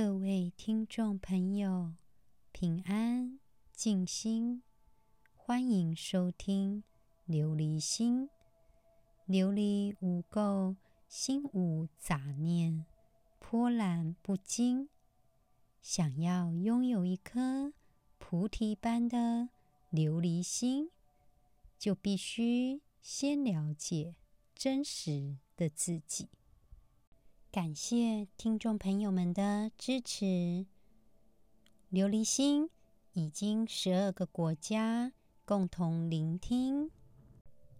各位听众朋友，平安静心，欢迎收听琉璃心。琉璃无垢，心无杂念，波澜不惊。想要拥有一颗菩提般的琉璃心，就必须先了解真实的自己。感谢听众朋友们的支持。琉璃心已经十二个国家共同聆听。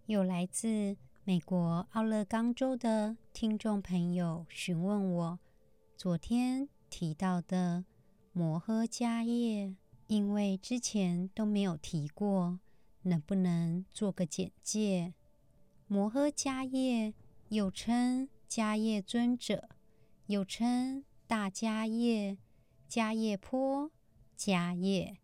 有来自美国奥勒冈州的听众朋友询问我，昨天提到的摩诃迦叶，因为之前都没有提过，能不能做个简介？摩诃迦叶又称。迦叶尊者，又称大迦叶、迦叶波、迦叶，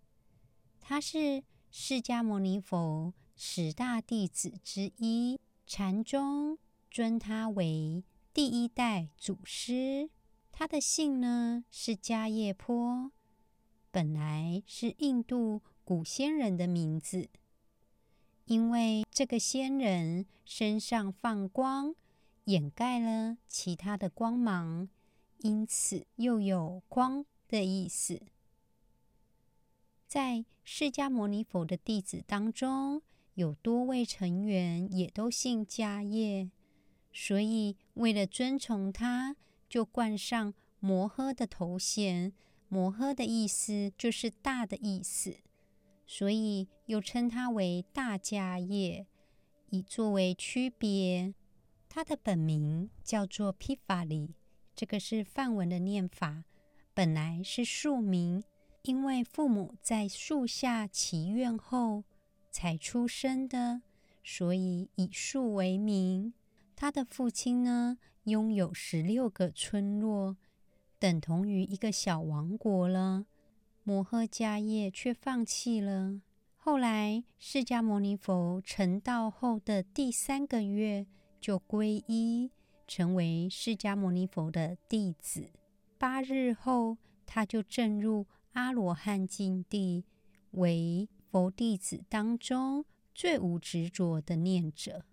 他是释迦牟尼佛十大弟子之一，禅宗尊他为第一代祖师。他的姓呢是迦叶波，本来是印度古仙人的名字，因为这个仙人身上放光。掩盖了其他的光芒，因此又有光的意思。在释迦牟尼佛的弟子当中，有多位成员也都姓迦叶，所以为了尊崇他，就冠上摩诃的头衔。摩诃的意思就是大的意思，所以又称他为大迦叶，以作为区别。他的本名叫做皮法里，这个是梵文的念法，本来是树名，因为父母在树下祈愿后才出生的，所以以树为名。他的父亲呢，拥有十六个村落，等同于一个小王国了。摩诃迦叶却放弃了。后来释迦牟尼佛成道后的第三个月。就皈依，成为释迦牟尼佛的弟子。八日后，他就证入阿罗汉境地，为佛弟子当中最无执着的念者。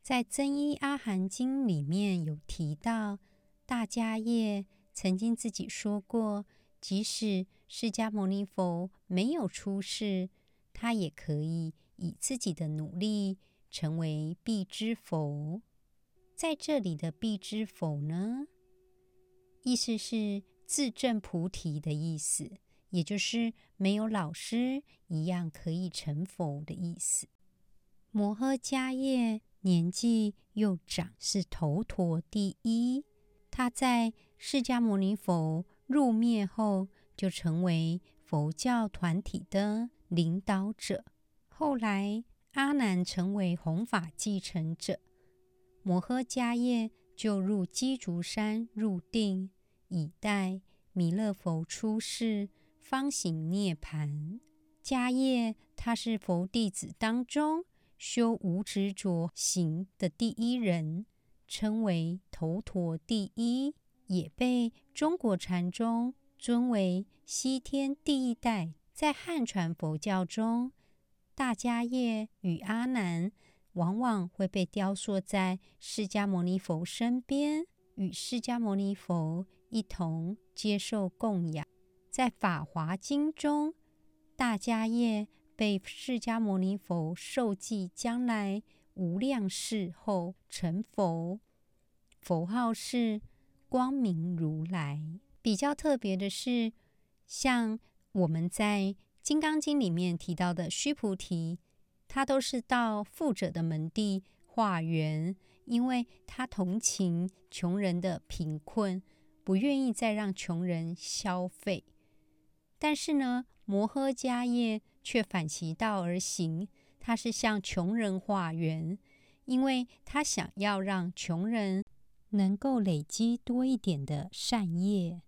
在《增一阿含经》里面有提到，大迦叶曾经自己说过，即使释迦牟尼佛没有出世，他也可以以自己的努力成为必知佛。在这里的必知否呢，意思是自证菩提的意思，也就是没有老师一样可以成佛的意思。摩诃迦叶年纪又长，是头陀第一。他在释迦牟尼佛入灭后，就成为佛教团体的领导者。后来阿难成为弘法继承者。摩诃迦叶就入鸡足山入定，以待弥勒佛出世，方行涅槃。迦叶他是佛弟子当中修无执着行的第一人，称为头陀第一，也被中国禅宗尊为西天第一代。在汉传佛教中，大迦叶与阿难。往往会被雕塑在释迦牟尼佛身边，与释迦牟尼佛一同接受供养。在《法华经》中，大迦叶被释迦牟尼佛授记将来无量世后成佛，佛号是光明如来。比较特别的是，像我们在《金刚经》里面提到的须菩提。他都是到富者的门第化缘，因为他同情穷人的贫困，不愿意再让穷人消费。但是呢，摩诃迦叶却反其道而行，他是向穷人化缘，因为他想要让穷人能够累积多一点的善业。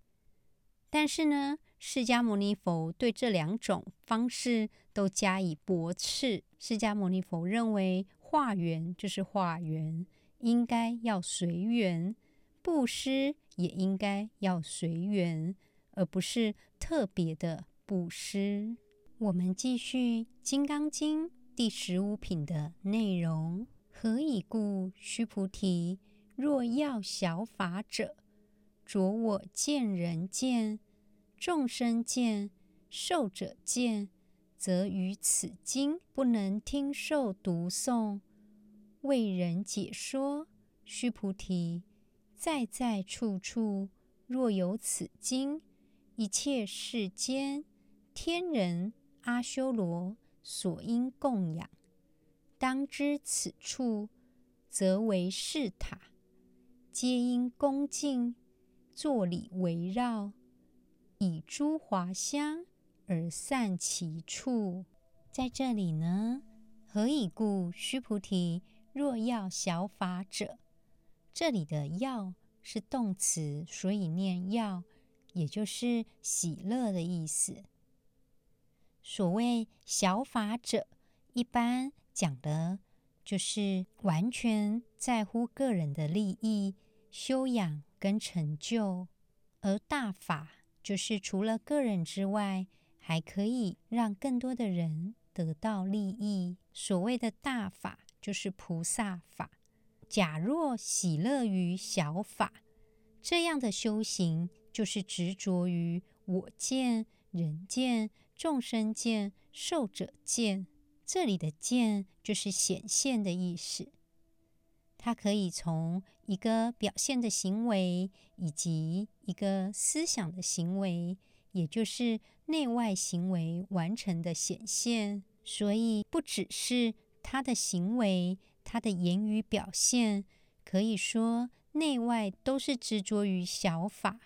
但是呢，释迦牟尼佛对这两种方式都加以驳斥。释迦牟尼佛认为，化缘就是化缘，应该要随缘；布施也应该要随缘，而不是特别的布施。我们继续《金刚经》第十五品的内容：何以故，须菩提？若要小法者，着我见、人见、众生见、寿者见，则于此经不能听受读诵，为人解说。须菩提，在在处处，若有此经，一切世间天人阿修罗所应供养。当知此处，则为是塔。皆因恭敬坐礼围绕，以诸华香而散其处。在这里呢，何以故？须菩提，若要小法者，这里的“要”是动词，所以念“要”，也就是喜乐的意思。所谓小法者，一般讲的就是完全在乎个人的利益。修养跟成就，而大法就是除了个人之外，还可以让更多的人得到利益。所谓的大法，就是菩萨法。假若喜乐于小法，这样的修行就是执着于我见、人见、众生见、寿者见。这里的见就是显现的意思。它可以从一个表现的行为，以及一个思想的行为，也就是内外行为完成的显现。所以，不只是他的行为，他的言语表现，可以说内外都是执着于小法。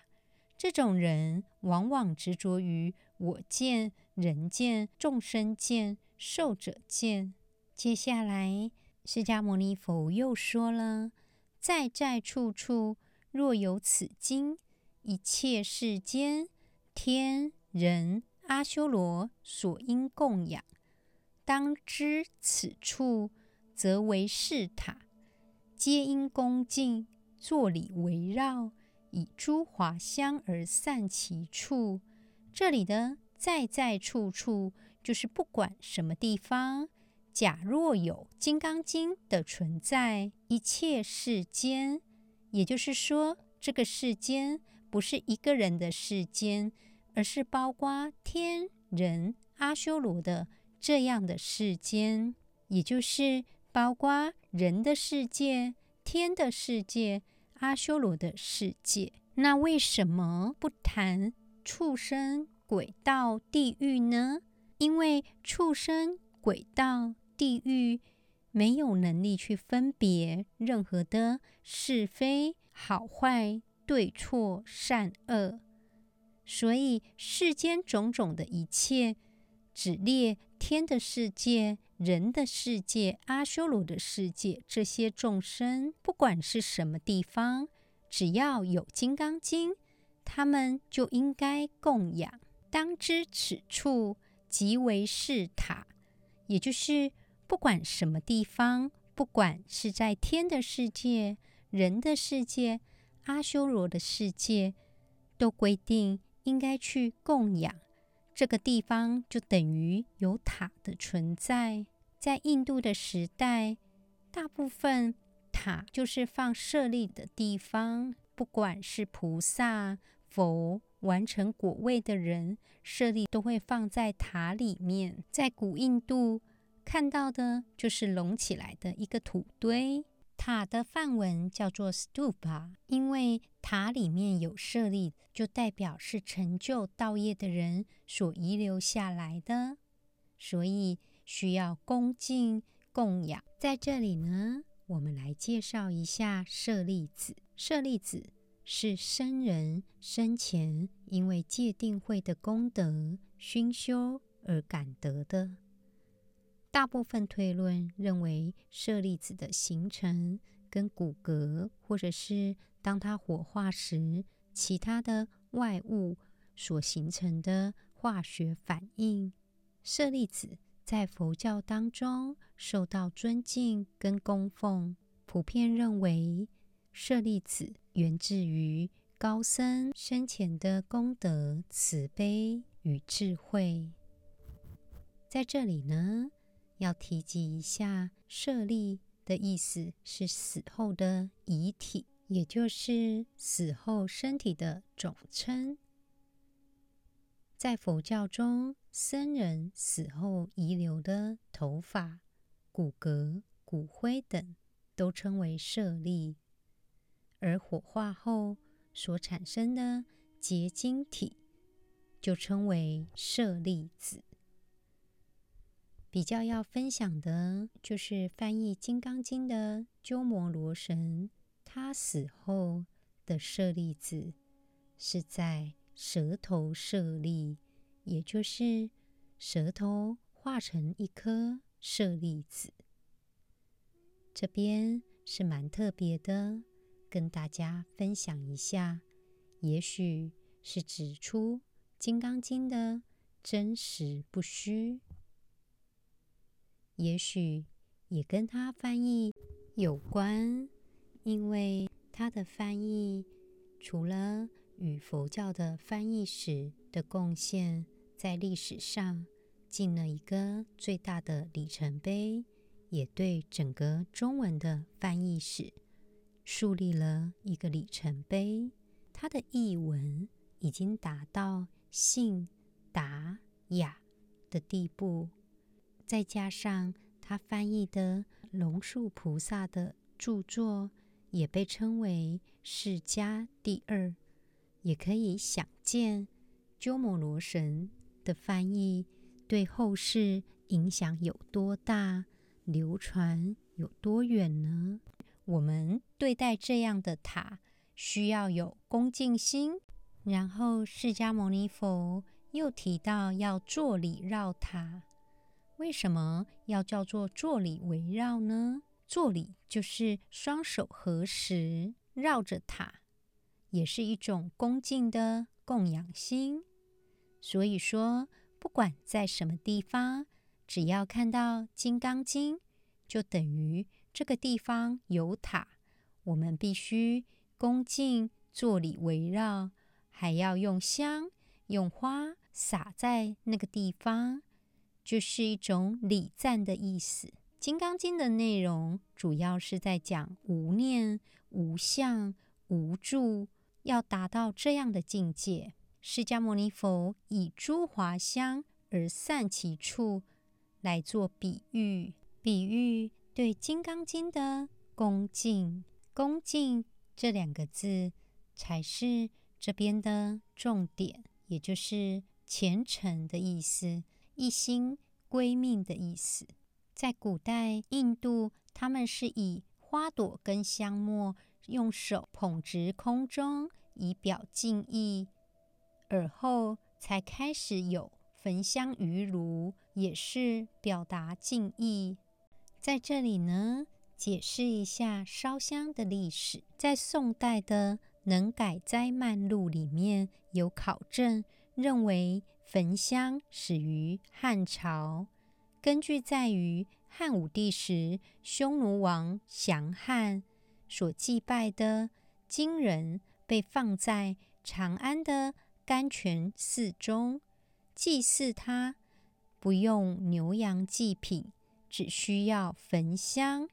这种人往往执着于我见、人见、众生见、寿者见。接下来。释迦牟尼佛又说了：“在在处处，若有此经，一切世间天人阿修罗所应供养。当知此处，则为是塔，皆因恭敬坐礼围绕，以诸华香而散其处。”这里的“在在处处”，就是不管什么地方。假若有《金刚经》的存在，一切世间，也就是说，这个世间不是一个人的世间，而是包括天人阿修罗的这样的世间，也就是包括人的世界、天的世界、阿修罗的世界。那为什么不谈畜生、鬼道、地狱呢？因为畜生、鬼道。地狱没有能力去分别任何的是非、好坏、对错、善恶，所以世间种种的一切，只列天的世界、人的世界、阿修罗的世界，这些众生，不管是什么地方，只要有《金刚经》，他们就应该供养。当知此处即为是塔，也就是。不管什么地方，不管是在天的世界、人的世界、阿修罗的世界，都规定应该去供养。这个地方就等于有塔的存在。在印度的时代，大部分塔就是放舍利的地方。不管是菩萨、佛、完成果位的人，舍利都会放在塔里面。在古印度。看到的就是隆起来的一个土堆。塔的梵文叫做 stupa，因为塔里面有舍利，就代表是成就道业的人所遗留下来的，所以需要恭敬供养。在这里呢，我们来介绍一下舍利子。舍利子是僧人生前因为戒定慧的功德熏修而感得的。大部分推论认为，舍利子的形成跟骨骼，或者是当它火化时，其他的外物所形成的化学反应。舍利子在佛教当中受到尊敬跟供奉，普遍认为舍利子源自于高僧生前的功德、慈悲与智慧。在这里呢，要提及一下“舍利”的意思，是死后的遗体，也就是死后身体的总称。在佛教中，僧人死后遗留的头发、骨骼、骨灰等，都称为舍利；而火化后所产生的结晶体，就称为舍利子。比较要分享的就是翻译《金刚经》的鸠摩罗什，他死后的舍利子是在舌头舍利，也就是舌头化成一颗舍利子。这边是蛮特别的，跟大家分享一下，也许是指出《金刚经》的真实不虚。也许也跟他翻译有关，因为他的翻译除了与佛教的翻译史的贡献，在历史上进了一个最大的里程碑，也对整个中文的翻译史树立了一个里程碑。他的译文已经达到信达雅的地步。再加上他翻译的龙树菩萨的著作，也被称为释迦第二，也可以想见鸠摩罗什的翻译对后世影响有多大，流传有多远呢？我们对待这样的塔，需要有恭敬心。然后，释迦牟尼佛又提到要坐礼绕塔。为什么要叫做坐礼围绕呢？坐礼就是双手合十绕着塔，也是一种恭敬的供养心。所以说，不管在什么地方，只要看到《金刚经》，就等于这个地方有塔，我们必须恭敬坐礼围绕，还要用香、用花洒在那个地方。就是一种礼赞的意思。《金刚经》的内容主要是在讲无念、无相、无住，要达到这样的境界。释迦牟尼佛以诸华香而散其处来做比喻，比喻对《金刚经》的恭敬。恭敬这两个字才是这边的重点，也就是虔诚的意思。一心归命的意思，在古代印度，他们是以花朵跟香末用手捧直空中，以表敬意，而后才开始有焚香于炉，也是表达敬意。在这里呢，解释一下烧香的历史，在宋代的《能改斋漫录》里面有考证，认为。焚香始于汉朝，根据在于汉武帝时，匈奴王降汉所祭拜的金人，被放在长安的甘泉寺中，祭祀他不用牛羊祭品，只需要焚香。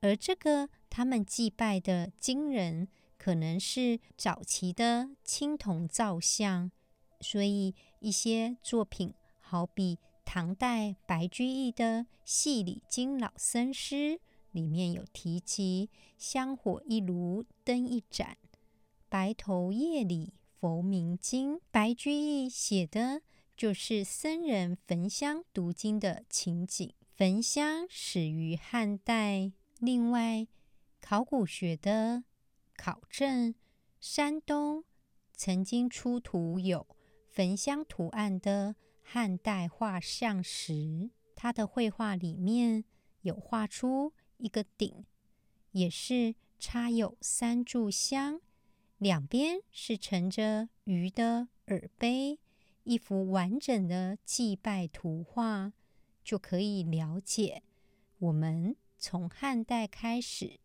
而这个他们祭拜的金人，可能是早期的青铜造像。所以，一些作品，好比唐代白居易的《戏里经老僧诗》，里面有提及“香火一炉灯一盏，白头夜里佛明经”。白居易写的就是僧人焚香读经的情景。焚香始于汉代。另外，考古学的考证，山东曾经出土有。焚香图案的汉代画像石，它的绘画里面有画出一个鼎，也是插有三炷香，两边是盛着鱼的耳杯，一幅完整的祭拜图画，就可以了解我们从汉代开始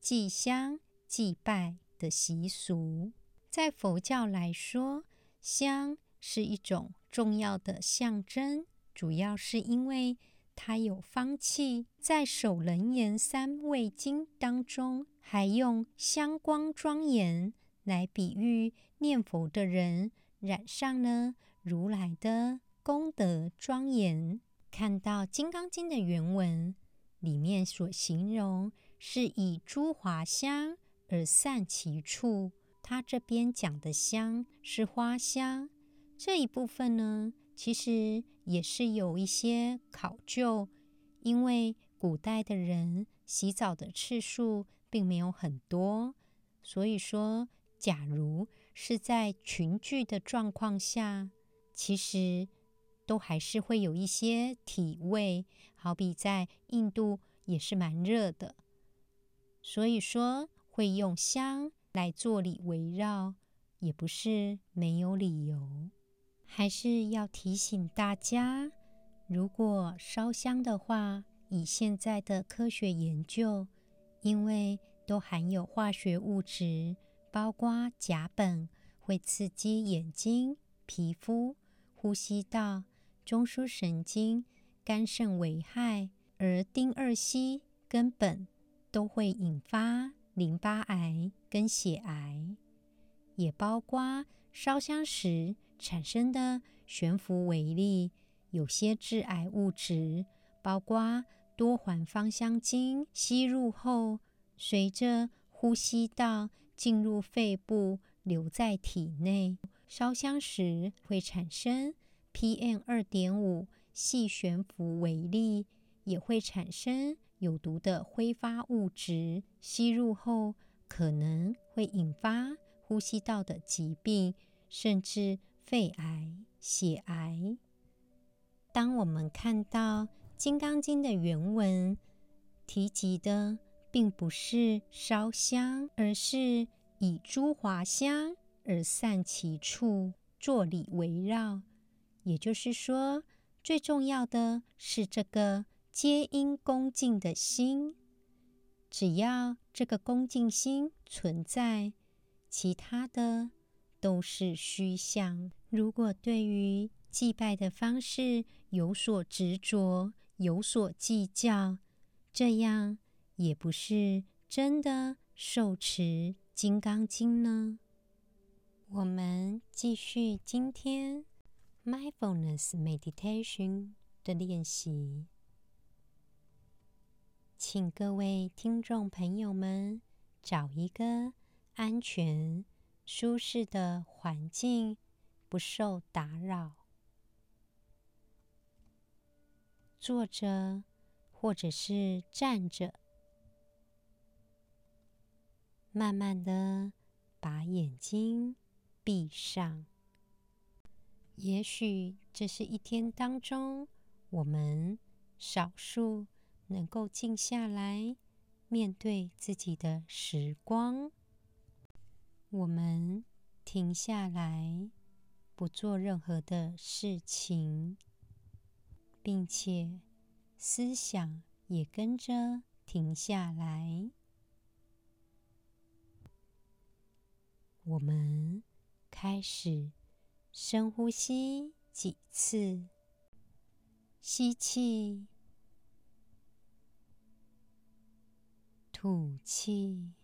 祭香祭拜的习俗。在佛教来说，香是一种重要的象征，主要是因为它有芳气。在《首楞严三味经》当中，还用香光庄严来比喻念佛的人染上了如来的功德庄严。看到《金刚经》的原文里面所形容，是以诸华香而散其处。他这边讲的香是花香，这一部分呢，其实也是有一些考究，因为古代的人洗澡的次数并没有很多，所以说，假如是在群聚的状况下，其实都还是会有一些体味，好比在印度也是蛮热的，所以说会用香。来做礼围绕，也不是没有理由。还是要提醒大家，如果烧香的话，以现在的科学研究，因为都含有化学物质，包括甲苯，会刺激眼睛、皮肤、呼吸道、中枢神经、肝肾危害，而丁二烯根本都会引发。淋巴癌跟血癌，也包括烧香时产生的悬浮微粒，有些致癌物质，包括多环芳香烃，吸入后随着呼吸道进入肺部，留在体内。烧香时会产生 PM 二点五细悬浮微粒，也会产生。有毒的挥发物质吸入后，可能会引发呼吸道的疾病，甚至肺癌、血癌。当我们看到《金刚经》的原文提及的，并不是烧香，而是以诸华香而散其处，作礼围绕。也就是说，最重要的是这个。皆因恭敬的心，只要这个恭敬心存在，其他的都是虚相。如果对于祭拜的方式有所执着、有所计较，这样也不是真的受持《金刚经》呢。我们继续今天 Mindfulness Meditation 的练习。请各位听众朋友们找一个安全、舒适的环境，不受打扰，坐着或者是站着，慢慢的把眼睛闭上。也许这是一天当中我们少数。能够静下来，面对自己的时光，我们停下来，不做任何的事情，并且思想也跟着停下来。我们开始深呼吸几次，吸气。吐气，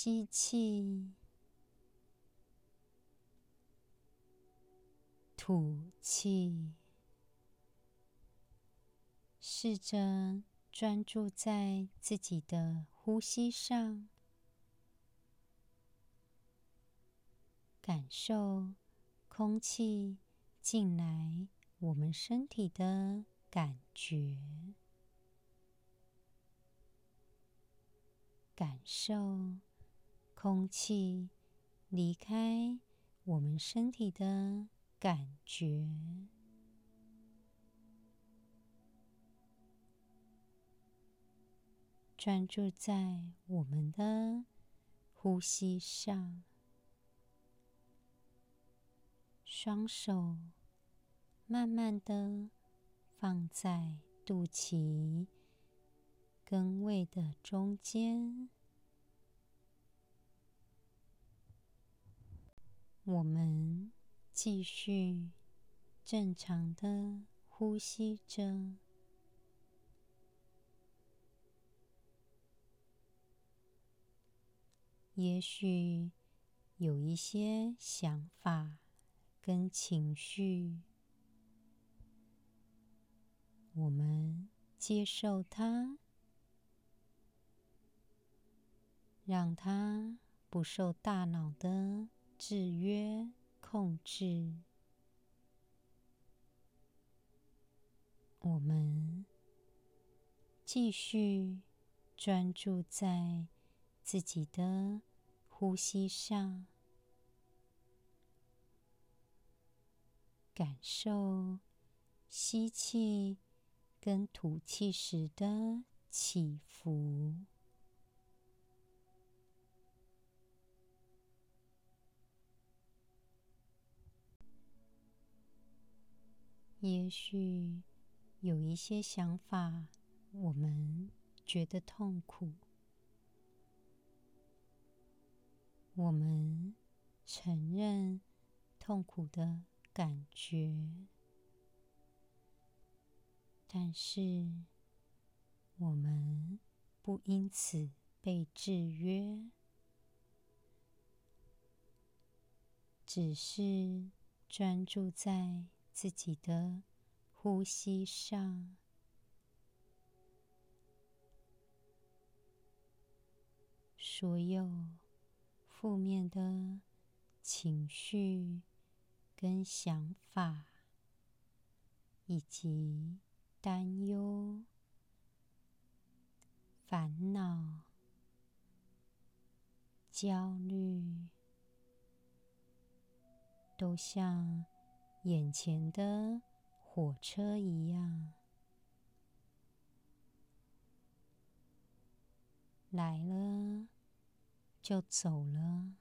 吸气，吐气。试着专注在自己的呼吸上，感受空气进来我们身体的。感觉，感受空气离开我们身体的感觉，专注在我们的呼吸上，双手慢慢的。放在肚脐跟胃的中间，我们继续正常的呼吸着。也许有一些想法跟情绪，我们接受它，让它不受大脑的制约控制。我们继续专注在自己的呼吸上，感受吸气跟吐气时的起伏。也许有一些想法，我们觉得痛苦。我们承认痛苦的感觉，但是我们不因此被制约，只是专注在自己的呼吸上，所有。负面的情绪跟想法，以及担忧、烦恼、焦虑，都像眼前的火车一样，来了。就走了。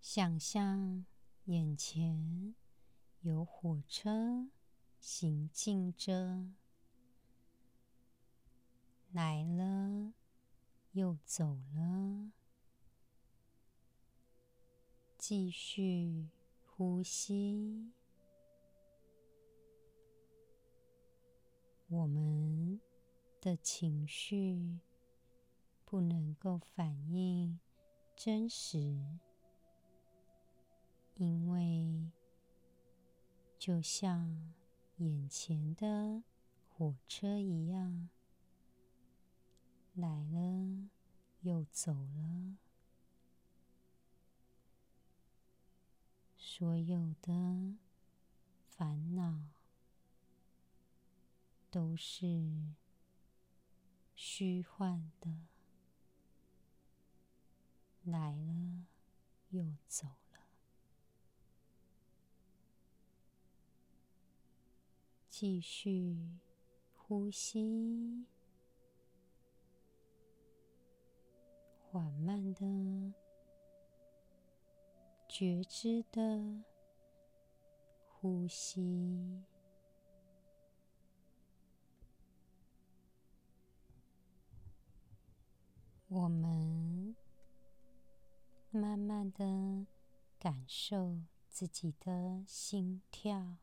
想象眼前有火车行进着，来了又走了。继续呼吸，我们。的情绪不能够反映真实，因为就像眼前的火车一样，来了又走了，所有的烦恼都是。虚幻的，来了又走了。继续呼吸，缓慢的、觉知的呼吸。我们慢慢的感受自己的心跳，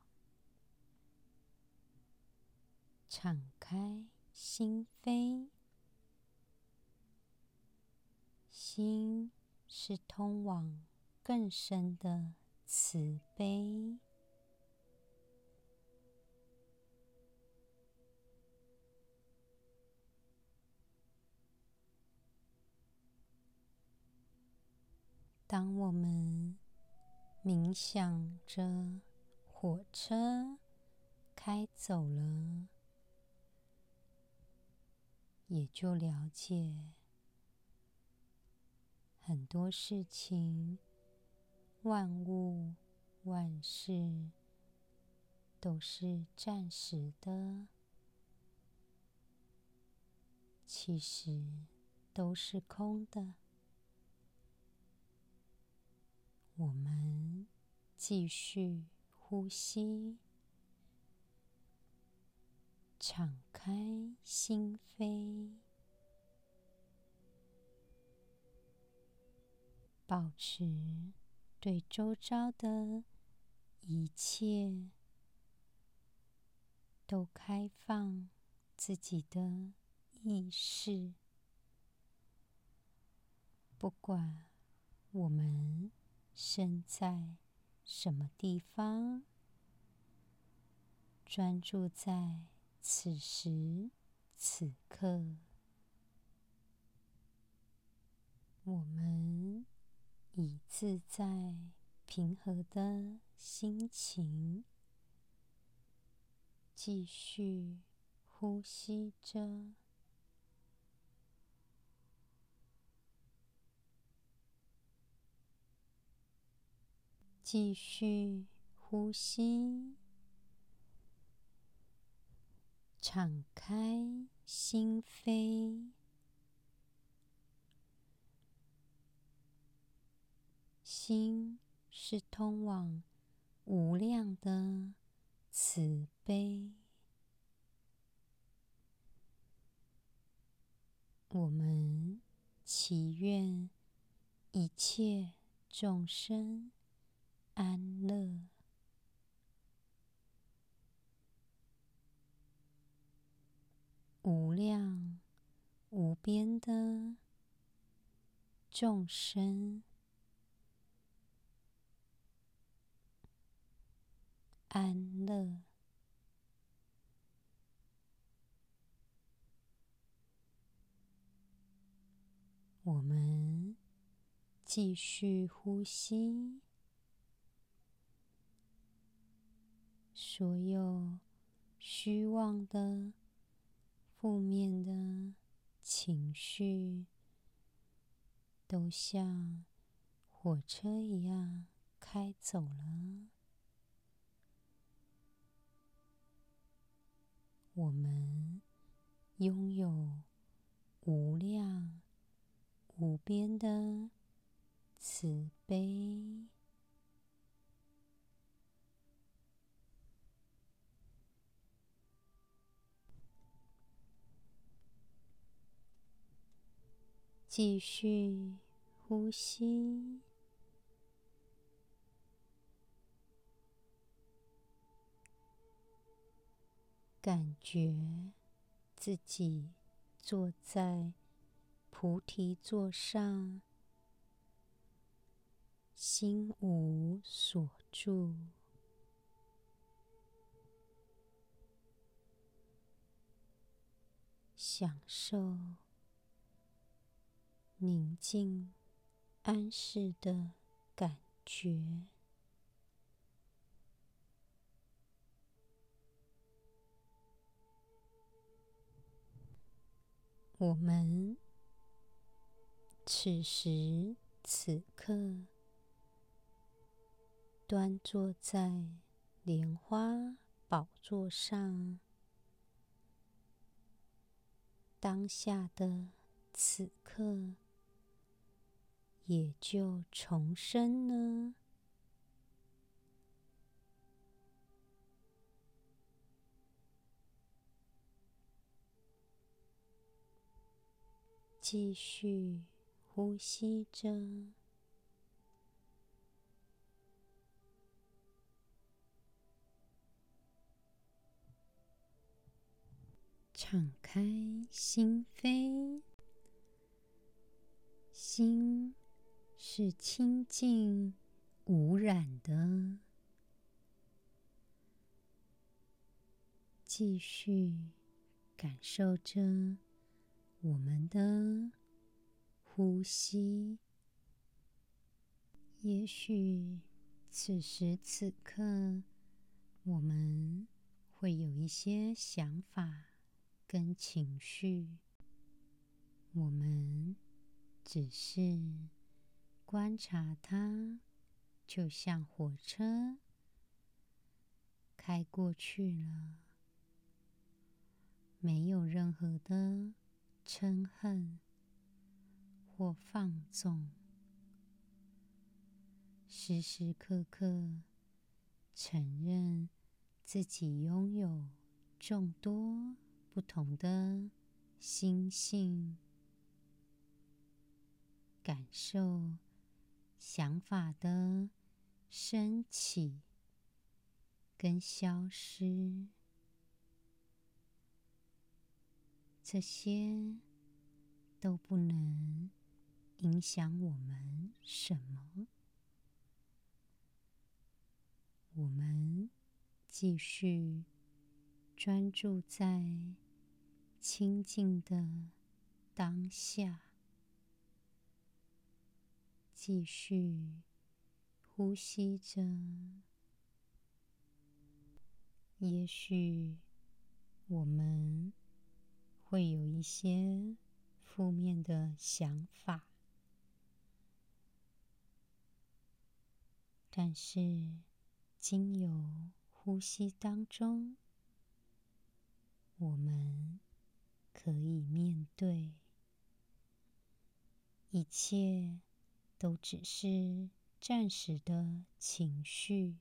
敞开心扉。心是通往更深的慈悲。当我们冥想着火车开走了，也就了解很多事情，万物万事都是暂时的，其实都是空的。我们继续呼吸，敞开心扉，保持对周遭的一切都开放自己的意识，不管我们身在什么地方，专注在此时此刻，我们以自在平和的心情，继续呼吸着，继续呼吸，敞开心扉，心是通往无量的慈悲，我们祈愿一切众生安乐，无量无边的众生安乐。我们继续呼吸，所有虚妄的、负面的情绪，都像火车一样开走了。我们拥有无量无边的慈悲，继续呼吸，感觉自己坐在。菩提座上，心无所住，享受宁静安适的感觉。我们。此时此刻，端坐在莲花宝座上，当下的此刻，也就重生了。继续。呼吸着，敞开心扉。心是清净无染的。继续感受着我们的。呼吸，也许此时此刻，我们会有一些想法跟情绪，我们只是观察它，就像火车开过去了，没有任何的嗔恨。或放纵，时时刻刻承认自己拥有众多不同的心性，感受想法的升起跟消失，这些都不能影响我们什么。我们继续专注在清净的当下，继续呼吸着。也许我们会有一些负面的想法，但是，经由呼吸当中，我们可以面对，一切都只是暂时的情绪。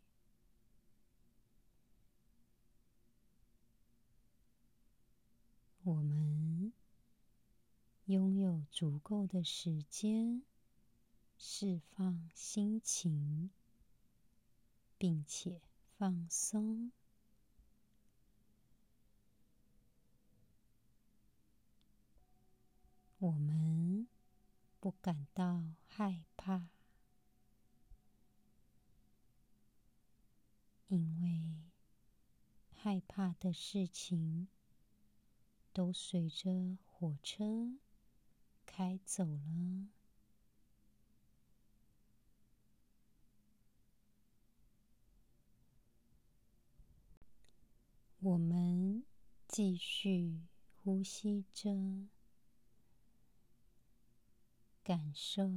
我们拥有足够的时间释放心情。并且放松，我们不感到害怕，因为害怕的事情都随着火车开走了。我们继续呼吸着，感受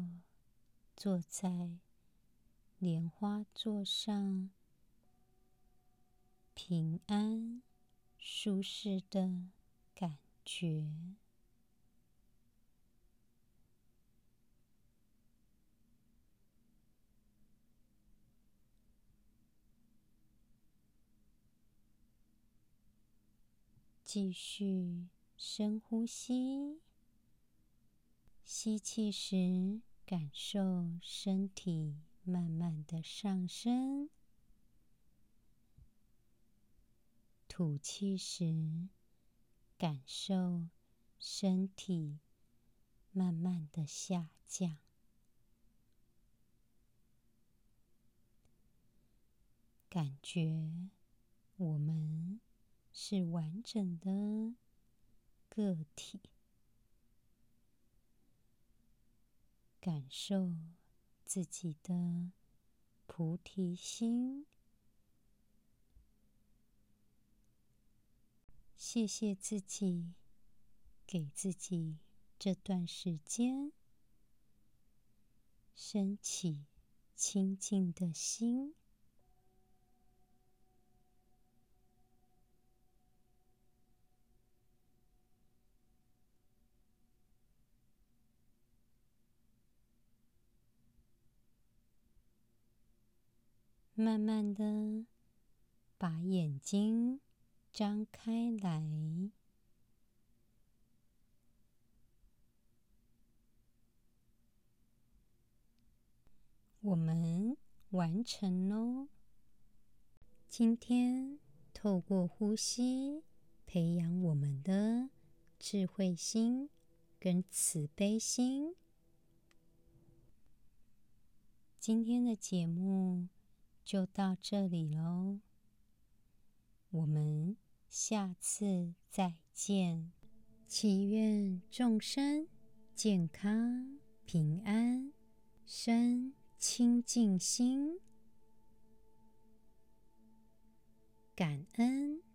坐在莲花座上平安、舒适的觉。继续深呼吸，吸气时感受身体慢慢的上升，吐气时感受身体慢慢的下降，感觉我们。是完整的个体，感受自己的菩提心。谢谢自己，给自己这段时间，升起清净的心。慢慢的把眼睛张开来，我们完成喽。今天透过呼吸，培养我们的智慧心跟慈悲心。今天的节目。就到这里喽，我们下次再见。祈愿众生健康平安，生清净心，感恩。